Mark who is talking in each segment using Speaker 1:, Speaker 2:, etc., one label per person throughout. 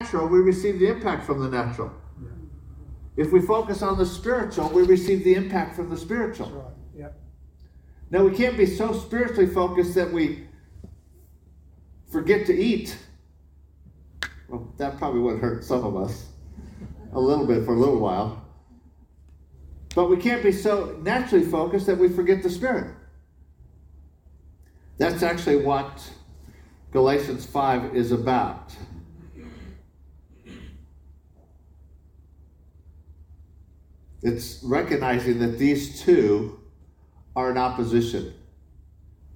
Speaker 1: natural, we receive the impact from the natural. If we focus on the spiritual, we receive the impact from the spiritual.
Speaker 2: Right. Yeah.
Speaker 1: Now, we can't be so spiritually focused that we forget to eat. Well, that probably would hurt some of us a little bit for a little while. But we can't be so naturally focused that we forget the Spirit. That's actually what Galatians 5 is about. It's recognizing that these two are in opposition.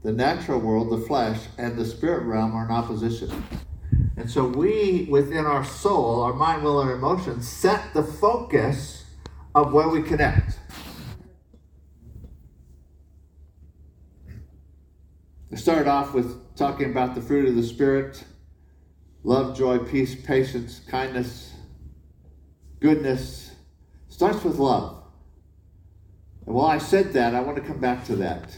Speaker 1: The natural world, the flesh, and the spirit realm are in opposition. And so we, within our soul, our mind, will, and emotions, set the focus of where we connect. I started off with talking about the fruit of the Spirit love, joy, peace, patience, kindness, goodness. Starts with love. And while I said that, I want to come back to that.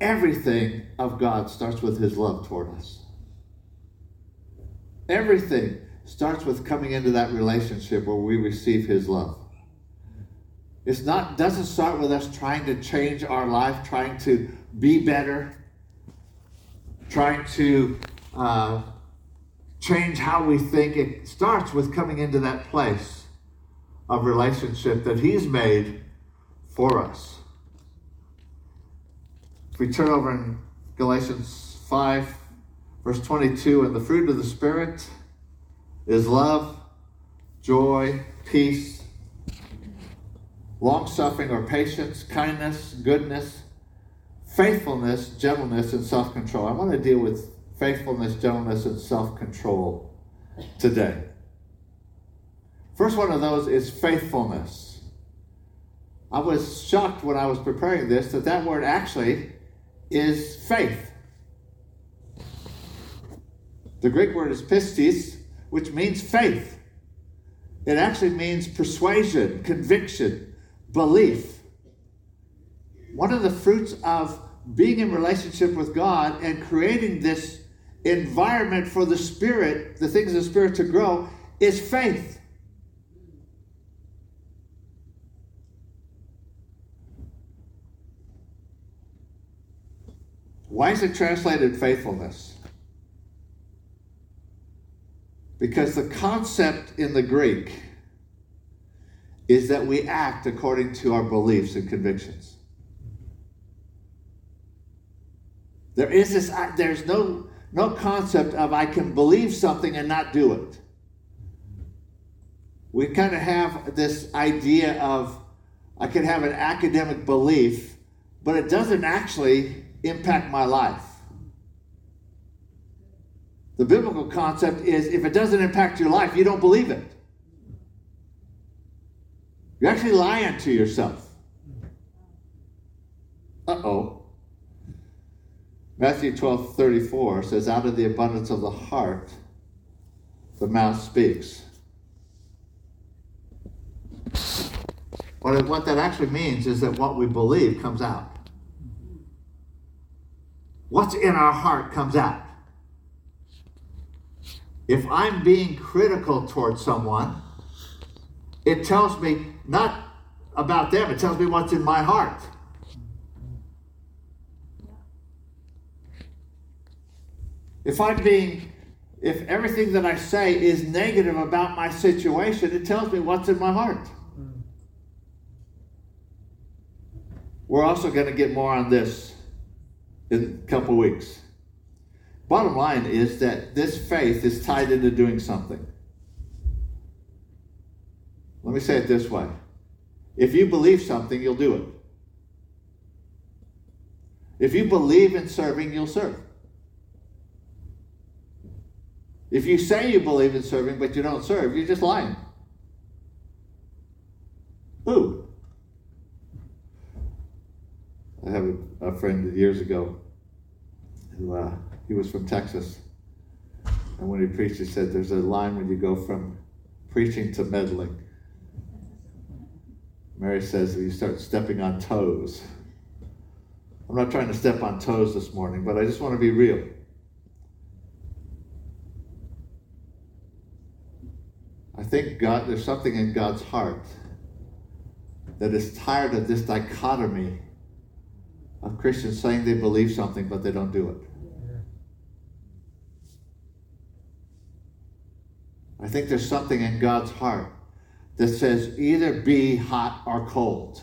Speaker 1: Everything of God starts with His love toward us. Everything starts with coming into that relationship where we receive His love. It's not doesn't start with us trying to change our life, trying to be better, trying to uh, change how we think. It starts with coming into that place of relationship that He's made for us. If we turn over in Galatians 5, verse 22, and the fruit of the Spirit is love, joy, peace, long suffering or patience, kindness, goodness, faithfulness, gentleness, and self control. I want to deal with faithfulness, gentleness, and self control today. First one of those is faithfulness. I was shocked when I was preparing this that that word actually is faith. The Greek word is pistis, which means faith. It actually means persuasion, conviction, belief. One of the fruits of being in relationship with God and creating this environment for the Spirit, the things of the Spirit to grow, is faith. Why is it translated faithfulness? Because the concept in the Greek is that we act according to our beliefs and convictions. There is this, there's no, no concept of I can believe something and not do it. We kind of have this idea of I can have an academic belief, but it doesn't actually impact my life. The biblical concept is if it doesn't impact your life, you don't believe it. You're actually lying to yourself. Uh oh. Matthew 12 34 says, Out of the abundance of the heart, the mouth speaks. What, what that actually means is that what we believe comes out. What's in our heart comes out. If I'm being critical towards someone, it tells me not about them, it tells me what's in my heart. If I'm being, if everything that I say is negative about my situation, it tells me what's in my heart. Hmm. We're also going to get more on this in a couple weeks. Bottom line is that this faith is tied into doing something. Let me say it this way if you believe something, you'll do it. If you believe in serving, you'll serve. If you say you believe in serving but you don't serve, you're just lying. Who? I have a, a friend years ago who uh, he was from Texas, and when he preached, he said, "There's a line when you go from preaching to meddling." Mary says that you start stepping on toes. I'm not trying to step on toes this morning, but I just want to be real. I think God, there's something in God's heart that is tired of this dichotomy of Christians saying they believe something but they don't do it. I think there's something in God's heart that says either be hot or cold.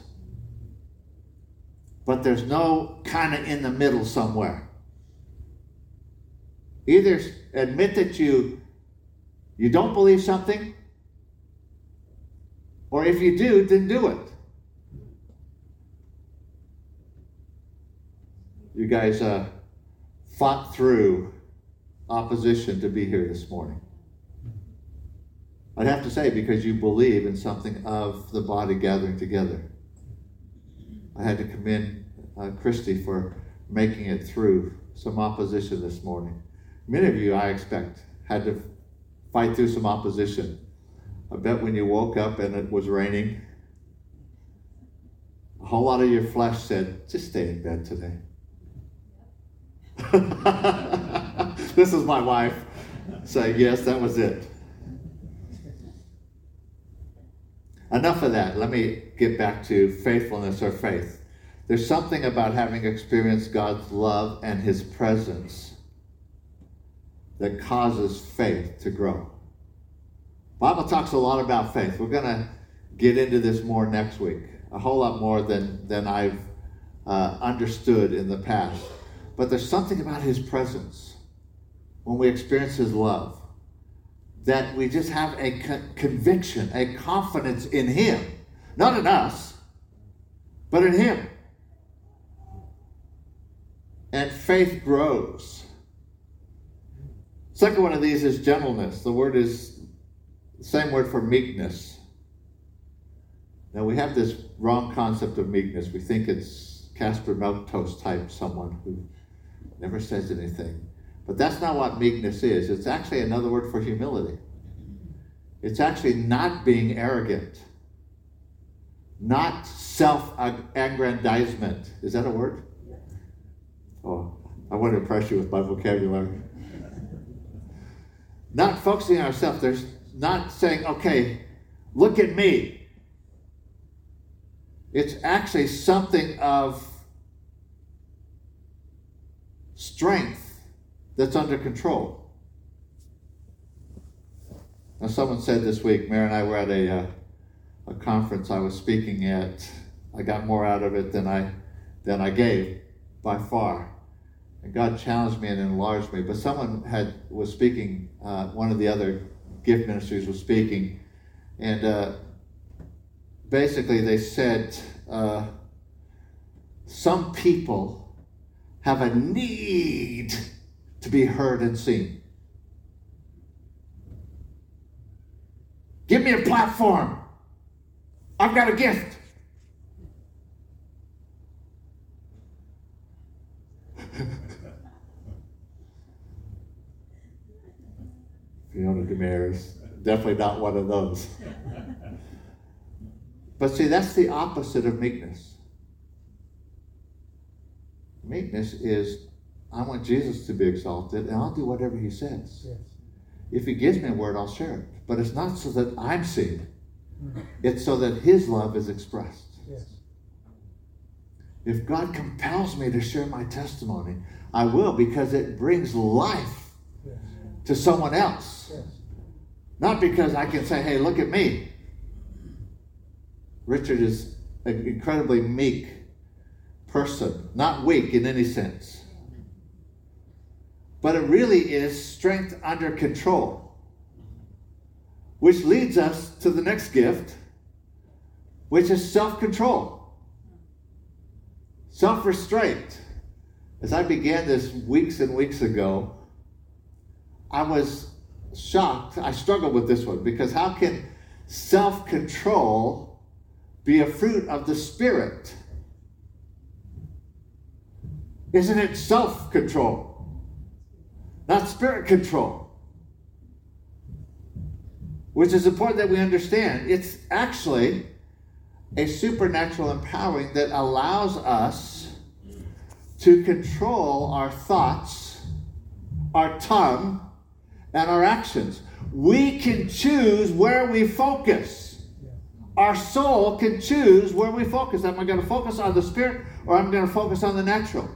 Speaker 1: But there's no kind of in the middle somewhere. Either admit that you you don't believe something or if you do, then do it. You guys uh, fought through opposition to be here this morning. I'd have to say, because you believe in something of the body gathering together. I had to commend uh, Christy for making it through some opposition this morning. Many of you, I expect, had to fight through some opposition. I bet when you woke up and it was raining, a whole lot of your flesh said, just stay in bed today. this is my wife saying, yes, that was it. Enough of that. Let me get back to faithfulness or faith. There's something about having experienced God's love and His presence that causes faith to grow. Bible talks a lot about faith. We're going to get into this more next week, a whole lot more than, than I've uh, understood in the past. But there's something about His presence when we experience His love that we just have a con- conviction, a confidence in Him, not in us, but in Him. And faith grows. Second one of these is gentleness. The word is the same word for meekness. Now we have this wrong concept of meekness. We think it's Caspar Milquetoast type someone who never says anything. But that's not what meekness is. It's actually another word for humility. It's actually not being arrogant, not self aggrandizement. Is that a word? Oh, I want to impress you with my vocabulary. not focusing on ourselves. There's not saying, okay, look at me. It's actually something of strength that's under control. Now, someone said this week, Mary and I were at a, uh, a conference I was speaking at. I got more out of it than I, than I gave by far. And God challenged me and enlarged me. But someone had was speaking, uh, one of the other gift ministries was speaking, and uh, basically they said uh, some people have a need to be heard and seen. Give me a platform. I've got a gift. Fiona Demaris, definitely not one of those. but see, that's the opposite of meekness. Meekness is, I want Jesus to be exalted, and I'll do whatever he says. Yes. If he gives me a word, I'll share it. But it's not so that I'm seen. Mm-hmm. It's so that his love is expressed. Yes. If God compels me to share my testimony, I will because it brings life yes. to someone else. Yes. Not because I can say, hey, look at me. Richard is an incredibly meek person, not weak in any sense. But it really is strength under control, which leads us to the next gift, which is self control, self restraint. As I began this weeks and weeks ago, I was shocked. I struggled with this one because how can self control be a fruit of the Spirit? Isn't it self control? Not spirit control. Which is important that we understand. It's actually a supernatural empowering that allows us to control our thoughts, our tongue, and our actions. we can choose where we focus. Our soul can choose where we focus. Am I going to focus on the spirit or am I going to focus on the natural?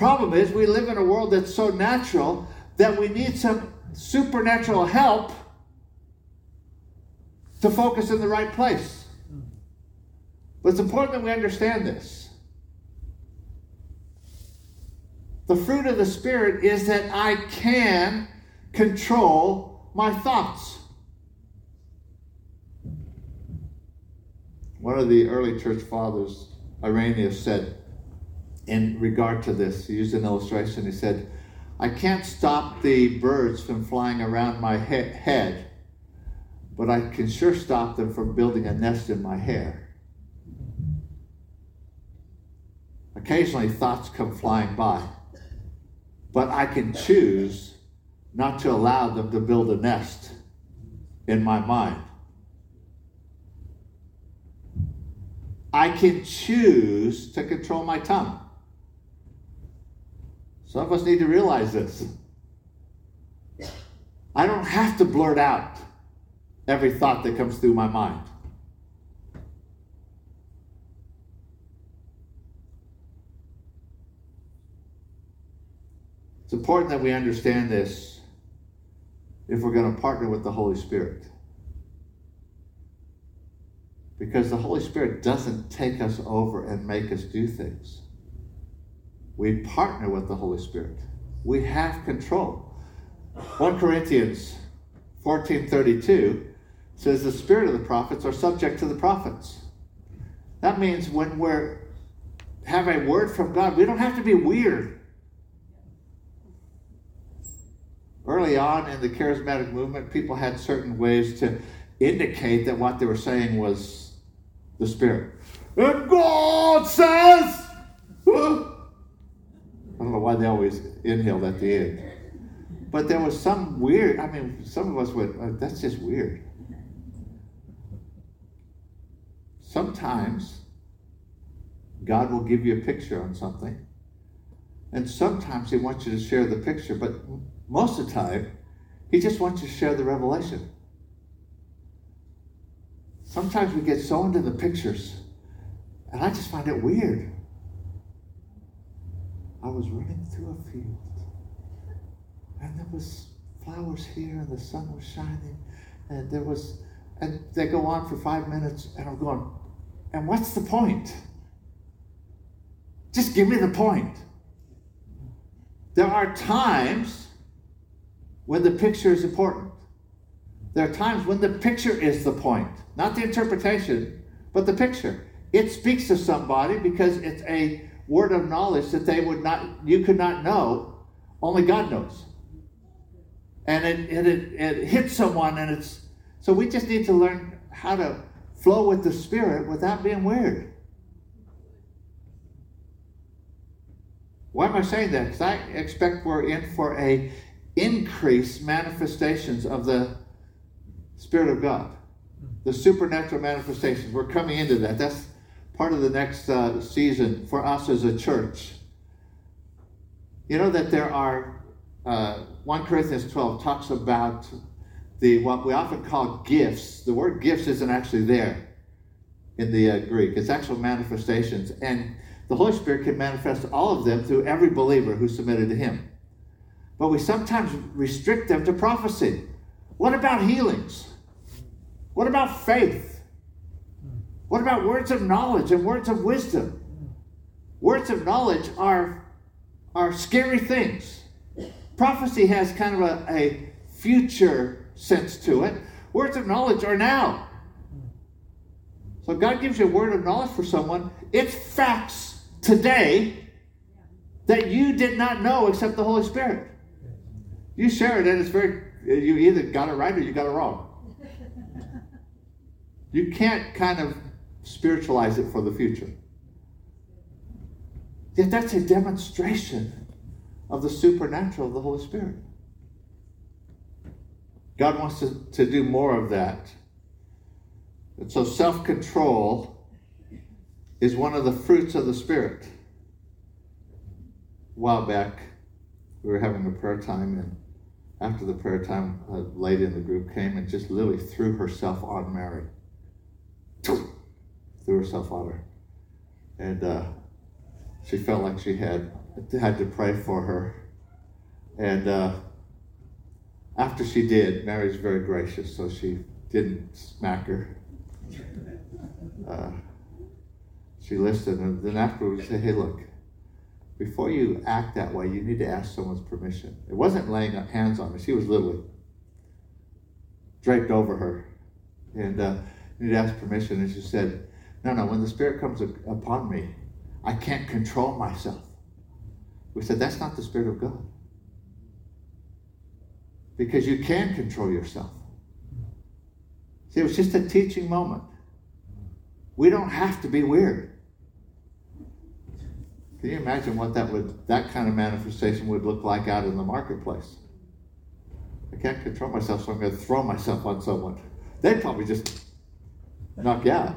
Speaker 1: Problem is, we live in a world that's so natural that we need some supernatural help to focus in the right place. But it's important that we understand this. The fruit of the Spirit is that I can control my thoughts. One of the early church fathers, Irenaeus, said in regard to this, he used an illustration. He said, I can't stop the birds from flying around my he- head, but I can sure stop them from building a nest in my hair. Occasionally, thoughts come flying by, but I can choose not to allow them to build a nest in my mind. I can choose to control my tongue. Some of us need to realize this. I don't have to blurt out every thought that comes through my mind. It's important that we understand this if we're going to partner with the Holy Spirit. Because the Holy Spirit doesn't take us over and make us do things. We partner with the Holy Spirit. We have control. 1 Corinthians 14:32 says the spirit of the prophets are subject to the prophets. That means when we're have a word from God, we don't have to be weird Early on in the charismatic movement, people had certain ways to indicate that what they were saying was the Spirit. And God says, I don't know why they always inhaled at the end. But there was some weird, I mean, some of us went, oh, that's just weird. Sometimes God will give you a picture on something, and sometimes He wants you to share the picture, but most of the time, he just wants you to share the revelation. Sometimes we get so into the pictures, and I just find it weird. I was running through a field, and there was flowers here, and the sun was shining, and there was, and they go on for five minutes, and I'm going, and what's the point? Just give me the point. There are times when the picture is important. There are times when the picture is the point, not the interpretation, but the picture. It speaks to somebody because it's a word of knowledge that they would not, you could not know. Only God knows. And it, it, it, it hits someone, and it's so we just need to learn how to flow with the Spirit without being weird. Why am I saying that? Because I expect we're in for a increase manifestations of the Spirit of God, the supernatural manifestations. We're coming into that. That's part of the next uh, season for us as a church. You know that there are, uh, 1 Corinthians 12 talks about the what we often call gifts. The word gifts isn't actually there in the uh, Greek, it's actual manifestations. And the Holy Spirit can manifest all of them through every believer who submitted to Him but we sometimes restrict them to prophecy. What about healings? What about faith? What about words of knowledge and words of wisdom? Words of knowledge are, are scary things. Prophecy has kind of a, a future sense to it. Words of knowledge are now. So God gives you a word of knowledge for someone. It's facts today that you did not know except the Holy Spirit. You share it, and it's very, you either got it right or you got it wrong. You can't kind of spiritualize it for the future. Yet that's a demonstration of the supernatural of the Holy Spirit. God wants to, to do more of that. And so self control is one of the fruits of the Spirit. A while back, we were having a prayer time, and after the prayer time, a lady in the group came and just literally threw herself on Mary. Threw herself on her. And uh, she felt like she had had to pray for her. And uh, after she did, Mary's very gracious, so she didn't smack her. Uh, she listened, and then afterwards, said, "Hey, look, before you act that way, you need to ask someone's permission." It wasn't laying hands on her; she was literally draped over her, and uh, you need to ask permission. And she said, "No, no. When the Spirit comes upon me, I can't control myself." We said, "That's not the Spirit of God." because you can control yourself. See, it was just a teaching moment. We don't have to be weird. Can you imagine what that would that kind of manifestation would look like out in the marketplace? I can't control myself, so I'm going to throw myself on someone. They'd probably just knock you out.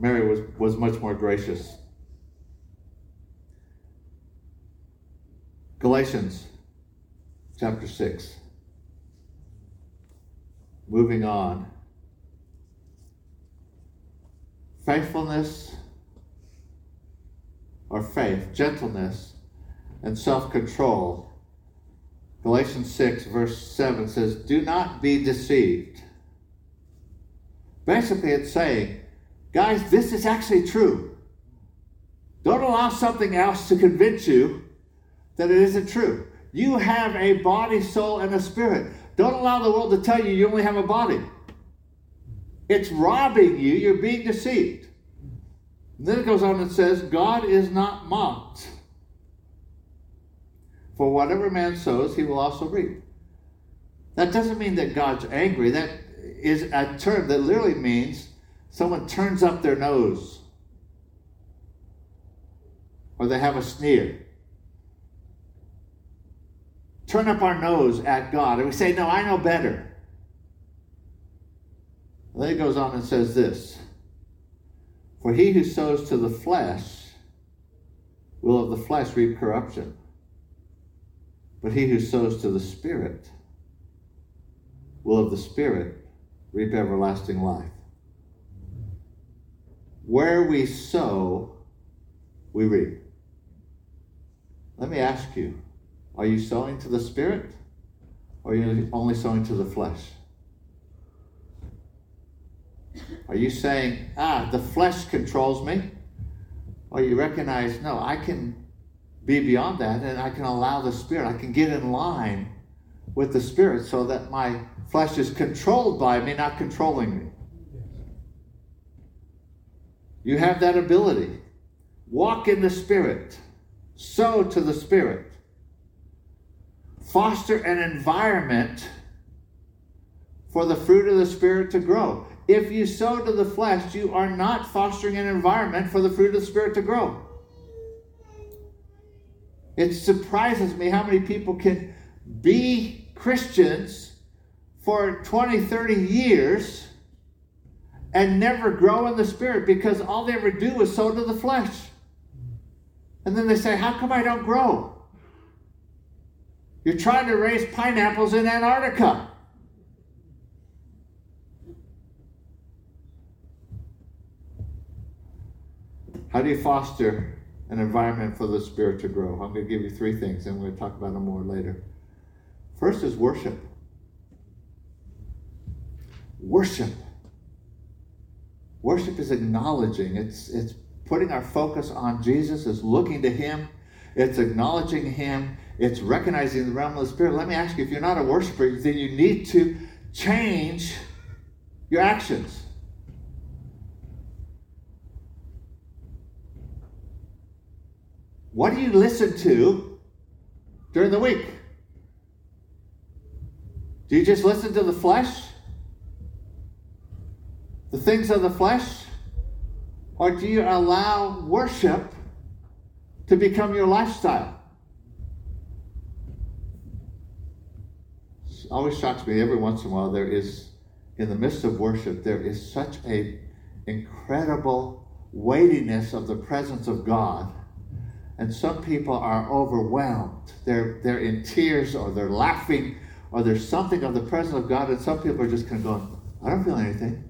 Speaker 1: Mary was, was much more gracious. Galatians chapter 6. Moving on. Faithfulness or faith, gentleness, and self control. Galatians 6, verse 7 says, Do not be deceived. Basically, it's saying, guys, this is actually true. Don't allow something else to convince you that it isn't true. You have a body, soul, and a spirit. Don't allow the world to tell you you only have a body. It's robbing you. You're being deceived. And then it goes on and says, God is not mocked. For whatever man sows, he will also reap. That doesn't mean that God's angry. That is a term that literally means someone turns up their nose or they have a sneer turn up our nose at God and we say, No, I know better. And then he goes on and says this For he who sows to the flesh will of the flesh reap corruption, but he who sows to the Spirit will of the Spirit reap everlasting life. Where we sow, we reap. Let me ask you are you sowing to the Spirit? Or are you only sowing to the flesh? Are you saying, ah, the flesh controls me? Or you recognize, no, I can be beyond that and I can allow the Spirit, I can get in line with the Spirit so that my flesh is controlled by me, not controlling me. You have that ability. Walk in the Spirit, sow to the Spirit foster an environment for the fruit of the Spirit to grow. If you sow to the flesh, you are not fostering an environment for the fruit of the Spirit to grow. It surprises me how many people can be Christians for 20, 30 years and never grow in the Spirit because all they ever do is sow to the flesh. And then they say, How come I don't grow? You're trying to raise pineapples in Antarctica. How do you foster an environment for the Spirit to grow? I'm going to give you three things, and we're going to talk about them more later. First is worship. Worship. Worship is acknowledging, it's, it's putting our focus on Jesus, it's looking to Him, it's acknowledging Him, it's recognizing the realm of the Spirit. Let me ask you if you're not a worshiper, then you need to change your actions. What do you listen to during the week? Do you just listen to the flesh? The things of the flesh? Or do you allow worship to become your lifestyle? It always shocks me every once in a while there is in the midst of worship there is such a incredible weightiness of the presence of god And some people are overwhelmed. They're, they're in tears or they're laughing or there's something of the presence of God, and some people are just kind of going, I don't feel anything.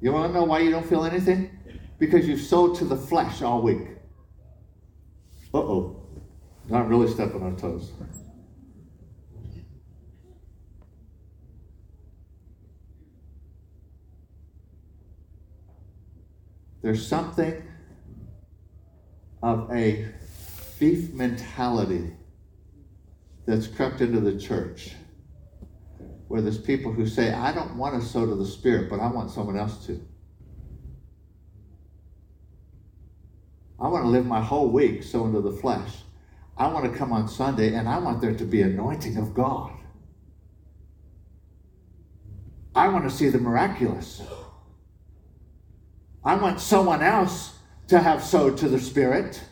Speaker 1: You want to know why you don't feel anything? Because you've sowed to the flesh all week. Uh oh. Not really stepping on toes. There's something of a thief mentality that's crept into the church where there's people who say, I don't want to sow to the Spirit, but I want someone else to. I want to live my whole week sowing to the flesh. I want to come on Sunday and I want there to be anointing of God. I want to see the miraculous. I want someone else to have sowed to the Spirit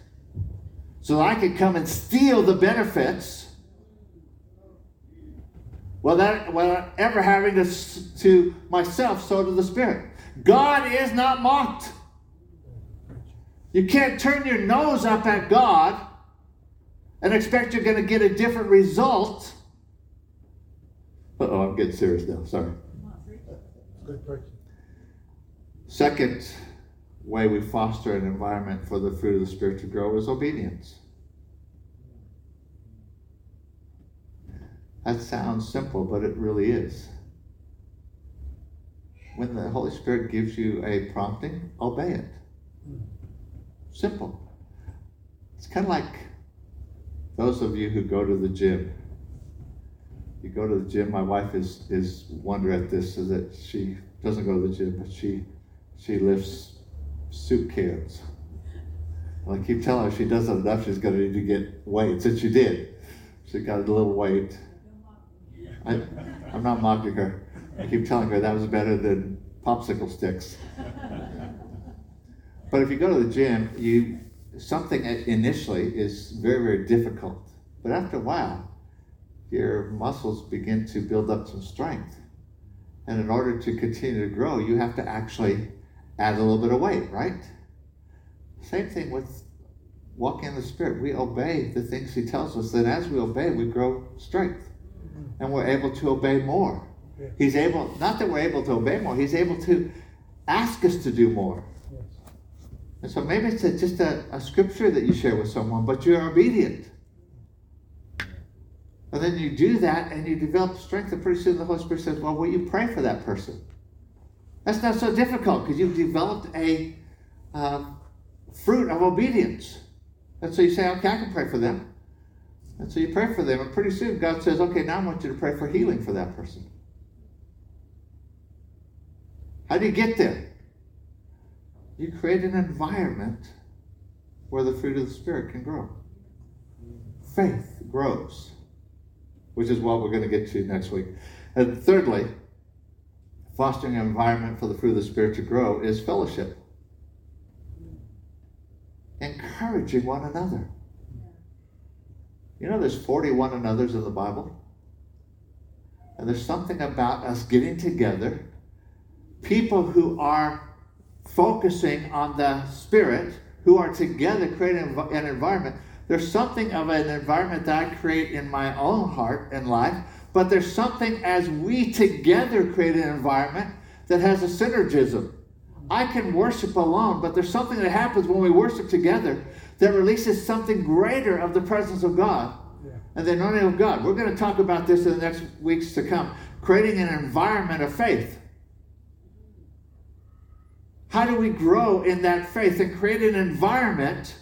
Speaker 1: so I could come and steal the benefits without, without ever having to, to myself sow to the Spirit. God is not mocked. You can't turn your nose up at God and expect you're going to get a different result. oh, I'm getting serious now. Sorry. Second, way we foster an environment for the fruit of the Spirit to grow is obedience. That sounds simple, but it really is. When the Holy Spirit gives you a prompting, obey it. Simple. It's kind of like those of you who go to the gym. You go to the gym. My wife is is wonder at this, so that she doesn't go to the gym, but she she lifts soup cans. I keep telling her if she doesn't enough, she's going to need to get weights, and she did. She got a little weight. I, I'm not mocking her. I keep telling her that was better than popsicle sticks. But if you go to the gym, you something initially is very very difficult, but after a while, your muscles begin to build up some strength, and in order to continue to grow, you have to actually add a little bit of weight, right? Same thing with walking in the Spirit. We obey the things He tells us. Then, as we obey, we grow strength. And we're able to obey more. He's able, not that we're able to obey more, He's able to ask us to do more. And so maybe it's a, just a, a scripture that you share with someone, but you're obedient. And then you do that and you develop strength, and pretty soon the Holy Spirit says, Well, will you pray for that person? That's not so difficult because you've developed a uh, fruit of obedience. And so you say, okay, I can pray for them. And so you pray for them, and pretty soon God says, okay, now I want you to pray for healing for that person. How do you get there? You create an environment where the fruit of the Spirit can grow. Faith grows, which is what we're going to get to next week. And thirdly, fostering an environment for the fruit of the Spirit to grow is fellowship. Encouraging one another. You know, there's 41 and others in the Bible. And there's something about us getting together, people who are focusing on the Spirit, who are together creating an environment. There's something of an environment that I create in my own heart and life but there's something as we together create an environment that has a synergism. I can worship alone, but there's something that happens when we worship together that releases something greater of the presence of God yeah. and the anointing of God. We're going to talk about this in the next weeks to come. Creating an environment of faith. How do we grow in that faith and create an environment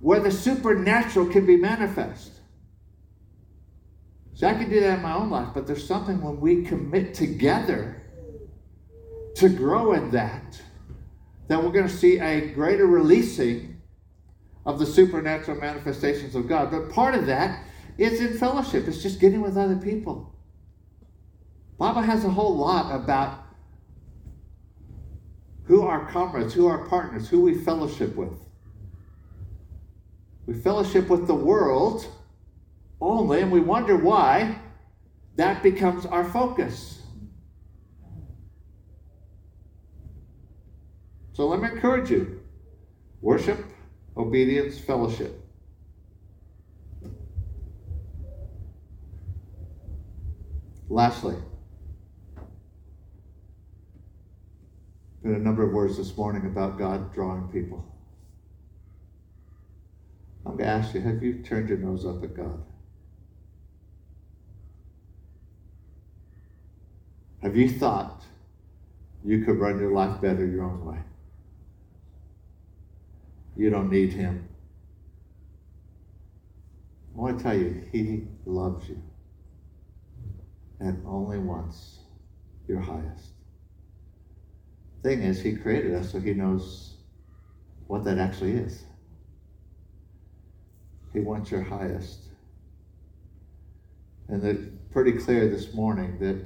Speaker 1: where the supernatural can be manifest? So I can do that in my own life, but there's something when we commit together to grow in that, that we're going to see a greater releasing of the supernatural manifestations of God. But part of that is in fellowship, it's just getting with other people. Bible has a whole lot about who our comrades, who our partners, who we fellowship with. We fellowship with the world only, and we wonder why that becomes our focus. So let me encourage you worship, obedience, fellowship. Lastly, been a number of words this morning about God drawing people. I'm going to ask you have you turned your nose up at God? Have you thought you could run your life better your own way? You don't need Him. I want to tell you, He loves you and only wants your highest. Thing is, He created us so He knows what that actually is. He wants your highest. And it's pretty clear this morning that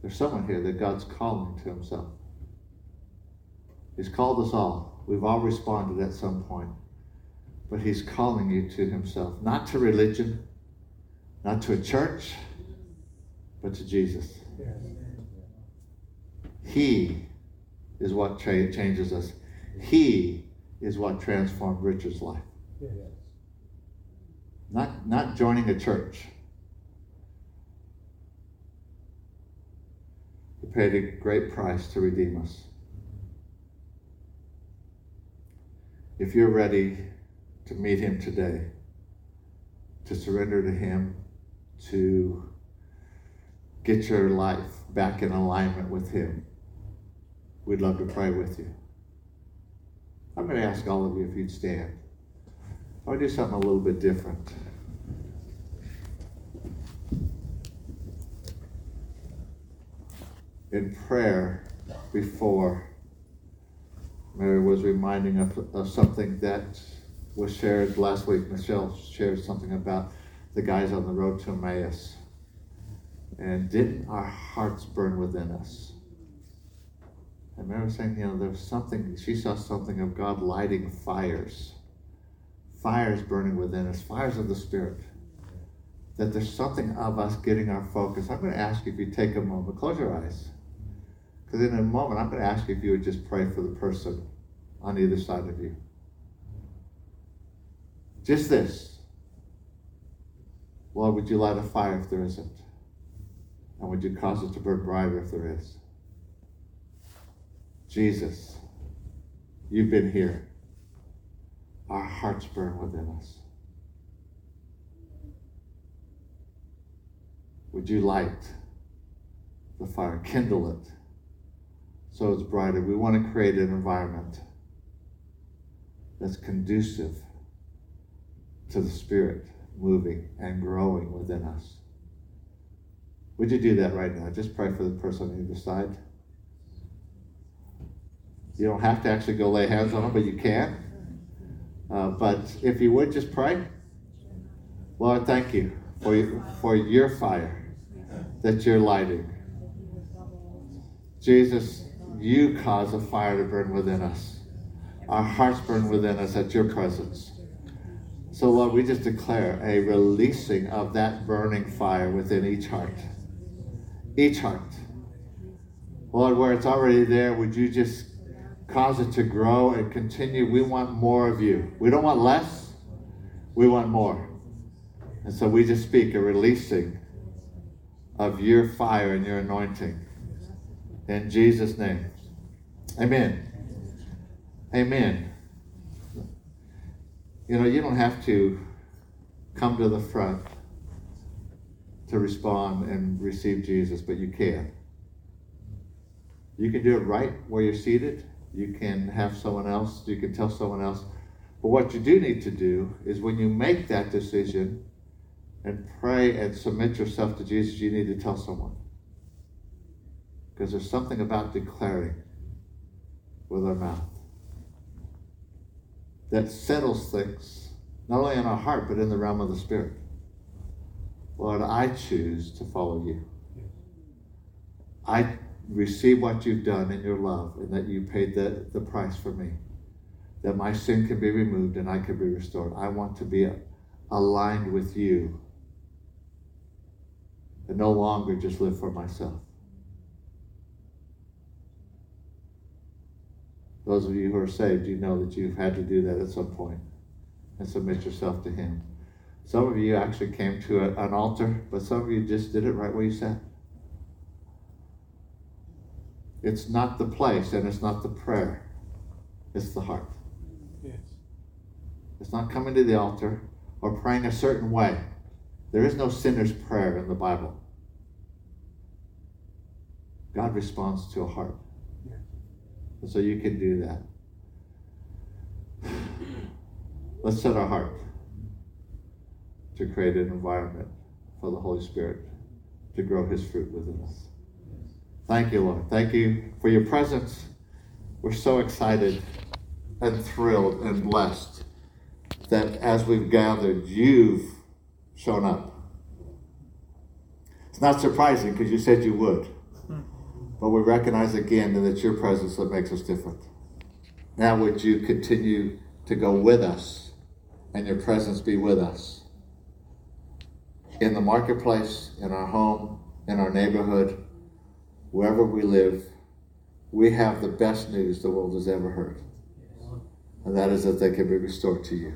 Speaker 1: there's someone here that God's calling to Himself. He's called us all. We've all responded at some point. But He's calling you to Himself, not to religion, not to a church, but to Jesus. He is what tra- changes us. He is what transformed Richard's life. Not, not joining a church. He paid a great price to redeem us. If you're ready to meet Him today, to surrender to Him, to get your life back in alignment with Him, we'd love to pray with you. I'm going to ask all of you if you'd stand. I'll do something a little bit different. In prayer before, Mary was reminding of, of something that was shared last week. Michelle shared something about the guys on the road to Emmaus. And didn't our hearts burn within us? I remember saying, you know, there's something, she saw something of God lighting fires, fires burning within us, fires of the Spirit. That there's something of us getting our focus. I'm going to ask you if you take a moment, close your eyes. Because in a moment, I'm going to ask you if you would just pray for the person on either side of you. Just this. Lord, would you light a fire if there isn't? And would you cause it to burn brighter if there is? Jesus, you've been here. Our hearts burn within us. Would you light the fire, kindle it so it's brighter? We want to create an environment that's conducive to the Spirit moving and growing within us. Would you do that right now? Just pray for the person on either side. You don't have to actually go lay hands on them, but you can. Uh, but if you would just pray, Lord, thank you for, your, for your fire that you're lighting. Jesus, you cause a fire to burn within us. Our hearts burn within us at your presence. So, Lord, we just declare a releasing of that burning fire within each heart. Each heart. Lord, where it's already there, would you just cause it to grow and continue? We want more of you. We don't want less, we want more. And so we just speak a releasing of your fire and your anointing. In Jesus' name. Amen. Amen. You know, you don't have to come to the front to respond and receive Jesus, but you can. You can do it right where you're seated. You can have someone else, you can tell someone else. But what you do need to do is when you make that decision and pray and submit yourself to Jesus, you need to tell someone. Because there's something about declaring with our mouth that settles things, not only in our heart, but in the realm of the Spirit. Lord, I choose to follow you. I receive what you've done in your love and that you paid the, the price for me. That my sin can be removed and I can be restored. I want to be aligned with you and no longer just live for myself. Those of you who are saved, you know that you've had to do that at some point and submit yourself to Him. Some of you actually came to a, an altar, but some of you just did it right where you sat. It's not the place and it's not the prayer, it's the heart.
Speaker 2: Yes.
Speaker 1: It's not coming to the altar or praying a certain way. There is no sinner's prayer in the Bible. God responds to a heart. So you can do that. Let's set our heart to create an environment for the Holy Spirit to grow His fruit within us. Thank you, Lord. Thank you for your presence. We're so excited and thrilled and blessed that as we've gathered, you've shown up. It's not surprising because you said you would. But we recognize again that it's your presence that makes us different. Now, would you continue to go with us and your presence be with us? In the marketplace, in our home, in our neighborhood, wherever we live, we have the best news the world has ever heard. And that is that they can be restored to you.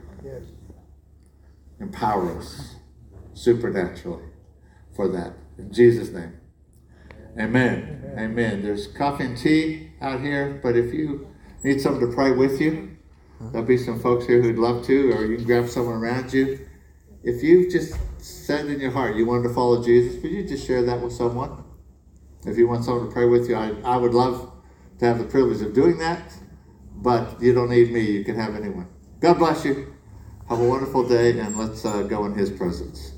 Speaker 1: Empower us supernaturally for that. In Jesus' name. Amen. Amen. Amen. There's coffee and tea out here, but if you need someone to pray with you, there'll be some folks here who'd love to, or you can grab someone around you. If you've just said in your heart you wanted to follow Jesus, would you just share that with someone? If you want someone to pray with you, I, I would love to have the privilege of doing that, but you don't need me. You can have anyone. God bless you. Have a wonderful day, and let's uh, go in His presence.